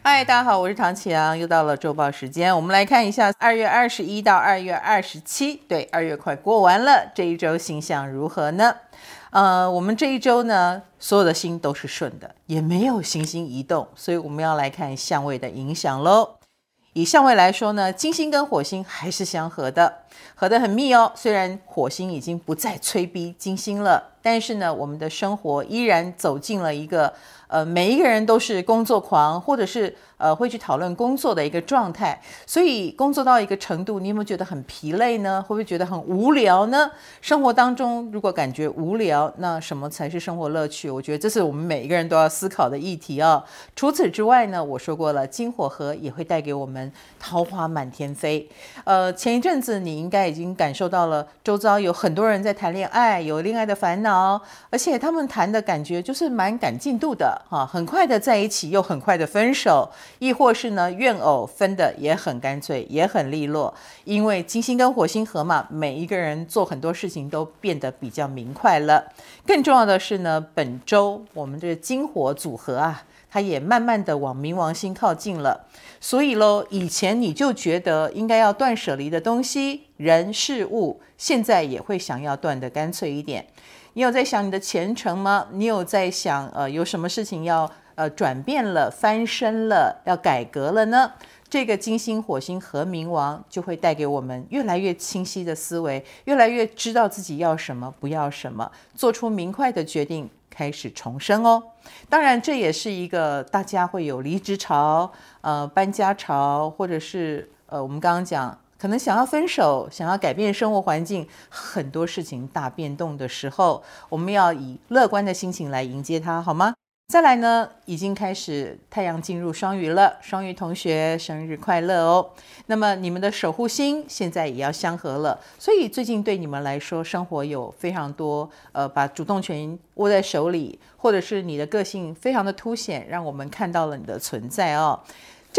嗨，大家好，我是唐启阳，又到了周报时间。我们来看一下二月二十一到二月二十七，对，二月快过完了，这一周星象如何呢？呃，我们这一周呢，所有的星都是顺的，也没有行星移动，所以我们要来看相位的影响喽。以相位来说呢，金星跟火星还是相合的，合得很密哦。虽然火星已经不再催逼金星了，但是呢，我们的生活依然走进了一个。呃，每一个人都是工作狂，或者是呃会去讨论工作的一个状态。所以工作到一个程度，你有没有觉得很疲累呢？会不会觉得很无聊呢？生活当中如果感觉无聊，那什么才是生活乐趣？我觉得这是我们每一个人都要思考的议题啊。除此之外呢，我说过了，金火合也会带给我们桃花满天飞。呃，前一阵子你应该已经感受到了，周遭有很多人在谈恋爱，有恋爱的烦恼，而且他们谈的感觉就是蛮赶进度的。哈，很快的在一起，又很快的分手，亦或是呢，怨偶分的也很干脆，也很利落。因为金星跟火星合嘛，每一个人做很多事情都变得比较明快了。更重要的是呢，本周我们这个金火组合啊，它也慢慢的往冥王星靠近了。所以喽，以前你就觉得应该要断舍离的东西、人、事物，现在也会想要断得干脆一点。你有在想你的前程吗？你有在想，呃，有什么事情要呃转变了、翻身了、要改革了呢？这个金星火星和冥王就会带给我们越来越清晰的思维，越来越知道自己要什么、不要什么，做出明快的决定，开始重生哦。当然，这也是一个大家会有离职潮、呃搬家潮，或者是呃我们刚刚讲。可能想要分手，想要改变生活环境，很多事情大变动的时候，我们要以乐观的心情来迎接它，好吗？再来呢，已经开始太阳进入双鱼了，双鱼同学生日快乐哦！那么你们的守护星现在也要相合了，所以最近对你们来说，生活有非常多呃，把主动权握在手里，或者是你的个性非常的凸显，让我们看到了你的存在哦。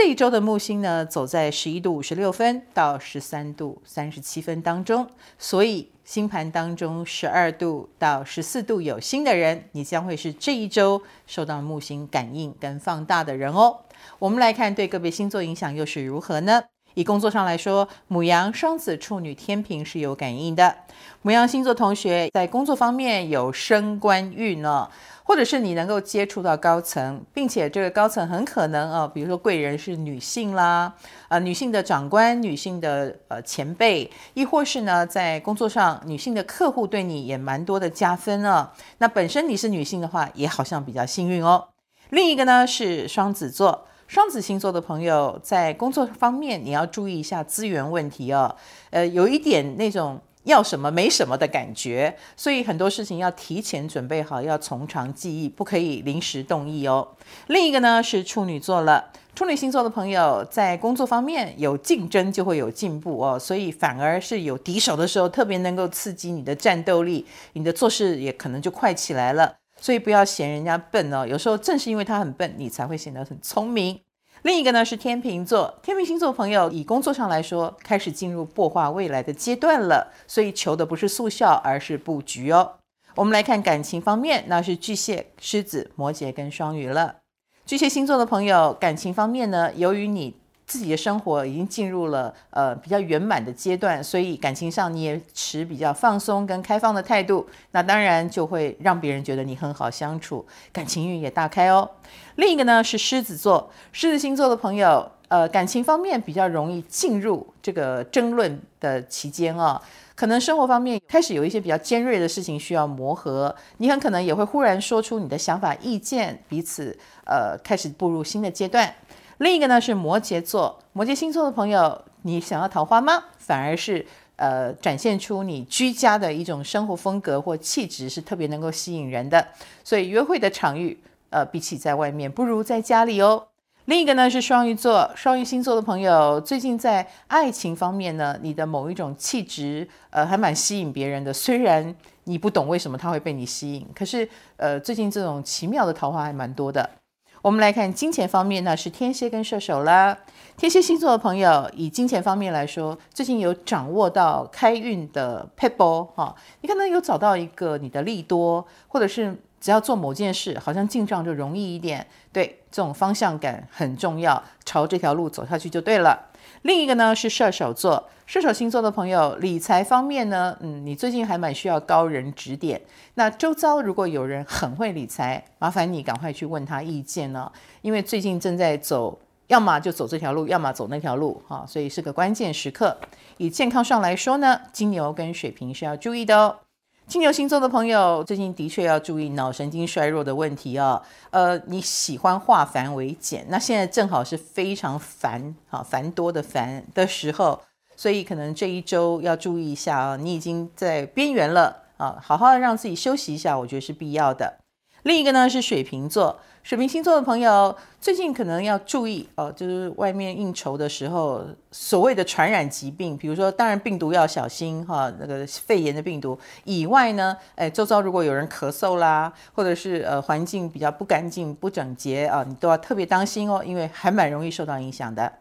这一周的木星呢，走在十一度五十六分到十三度三十七分当中，所以星盘当中十二度到十四度有星的人，你将会是这一周受到木星感应跟放大的人哦。我们来看对个别星座影响又是如何呢？以工作上来说，母羊、双子、处女、天秤是有感应的。母羊星座同学在工作方面有升官运呢。或者是你能够接触到高层，并且这个高层很可能啊，比如说贵人是女性啦，啊、呃，女性的长官、女性的呃前辈，亦或是呢，在工作上女性的客户对你也蛮多的加分啊。那本身你是女性的话，也好像比较幸运哦。另一个呢是双子座，双子星座的朋友在工作方面你要注意一下资源问题哦。呃，有一点那种。要什么没什么的感觉，所以很多事情要提前准备好，要从长计议，不可以临时动意哦。另一个呢是处女座了，处女星座的朋友在工作方面有竞争就会有进步哦，所以反而是有敌手的时候，特别能够刺激你的战斗力，你的做事也可能就快起来了。所以不要嫌人家笨哦，有时候正是因为他很笨，你才会显得很聪明。另一个呢是天秤座，天秤星座朋友以工作上来说，开始进入擘画未来的阶段了，所以求的不是速效，而是布局哦。我们来看感情方面，那是巨蟹、狮子、摩羯跟双鱼了。巨蟹星座的朋友，感情方面呢，由于你自己的生活已经进入了呃比较圆满的阶段，所以感情上你也持比较放松跟开放的态度，那当然就会让别人觉得你很好相处，感情运也大开哦。另一个呢是狮子座，狮子星座的朋友，呃，感情方面比较容易进入这个争论的期间啊，可能生活方面开始有一些比较尖锐的事情需要磨合，你很可能也会忽然说出你的想法意见，彼此呃开始步入新的阶段。另一个呢是摩羯座，摩羯星座的朋友，你想要桃花吗？反而是呃展现出你居家的一种生活风格或气质是特别能够吸引人的，所以约会的场域。呃，比起在外面，不如在家里哦。另一个呢是双鱼座，双鱼星座的朋友，最近在爱情方面呢，你的某一种气质，呃，还蛮吸引别人的。虽然你不懂为什么他会被你吸引，可是，呃，最近这种奇妙的桃花还蛮多的。我们来看金钱方面呢，是天蝎跟射手啦。天蝎星座的朋友，以金钱方面来说，最近有掌握到开运的 paper 哈，你可能有找到一个你的利多，或者是。只要做某件事，好像进账就容易一点。对，这种方向感很重要，朝这条路走下去就对了。另一个呢是射手座，射手星座的朋友，理财方面呢，嗯，你最近还蛮需要高人指点。那周遭如果有人很会理财，麻烦你赶快去问他意见呢，因为最近正在走，要么就走这条路，要么走那条路，哈，所以是个关键时刻。以健康上来说呢，金牛跟水瓶是要注意的哦。金牛星座的朋友，最近的确要注意脑神经衰弱的问题哦。呃，你喜欢化繁为简，那现在正好是非常繁啊繁多的繁的时候，所以可能这一周要注意一下啊。你已经在边缘了啊，好好的让自己休息一下，我觉得是必要的。另一个呢是水瓶座，水瓶星座的朋友最近可能要注意哦，就是外面应酬的时候，所谓的传染疾病，比如说当然病毒要小心哈，那个肺炎的病毒以外呢，哎，周遭如果有人咳嗽啦，或者是呃环境比较不干净、不整洁啊，你都要特别当心哦，因为还蛮容易受到影响的。